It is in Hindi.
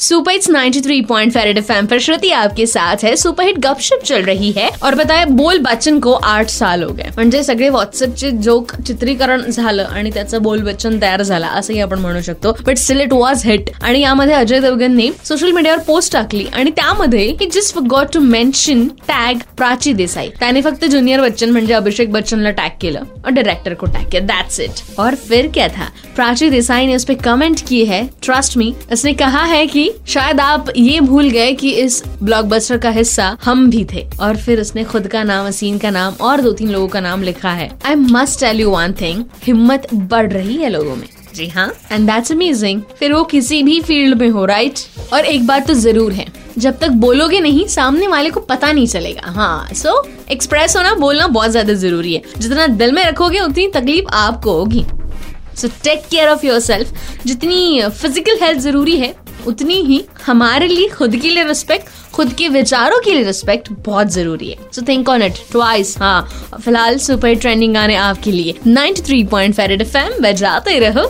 Super hits 93 point five red FM पर श्रुति आपके साथ है। सुपर हिट गपशप चल रही है और बताया बोल बच्चन को आठ साल हो गए। म्हणजे सगळे व्हॉट्सअपचे जोक चित्रीकरण झालं आणि त्याचं बोल बच्चन तयार झाला, असंही आपण म्हणू शकतो. But still it was hit आणि यामध्ये अजय देवगनने सोशल मीडियावर पोस्ट टाकली आणि त्यामध्ये he just got to mention tag Prachi Desai. त्याने फक्त जूनियर बच्चन म्हणजे अभिषेक बच्चनला टैग किया और डायरेक्टर को टैग किया दैट्स इट और फिर क्या था? प्राची देसाई ने उस पर कमेंट की है. ट्रस्ट मी उसने कहा है कि शायद आप ये भूल गए कि इस ब्लॉकबस्टर का हिस्सा हम भी थे। और फिर उसने खुद का नाम असीन का नाम और दो तीन लोगों का नाम लिखा है। I must tell you one thing हिम्मत बढ़ रही है लोगों में। जी हाँ। एंड दैट्स अमेजिंग फिर वो किसी भी फ़ील्ड में हो राइट और एक बात तो ज़रूर है जब तक बोलोगे नहीं सामने वाले को पता नहीं चलेगा। हाँ सो so, एक्सप्रेस होना बोलना बहुत ज़्यादा ज़रूरी है। जितना दिल में रखोगे उतनी तकलीफ़ आपको होगी। So take care of yourself जितनी फ़िज़िकल हेल्थ ज़रूरी है उतनी ही हमारे लिए खुद के लिए रिस्पेक्ट खुद के विचारों के लिए रिस्पेक्ट बहुत ज़रूरी है। So think on it twice हाँ। फ़िलहाल सुपर ट्रेंडिंग गाने आपके लिए 93.5 पॉइंट फेरेड एफ़ एम बजाते रहो।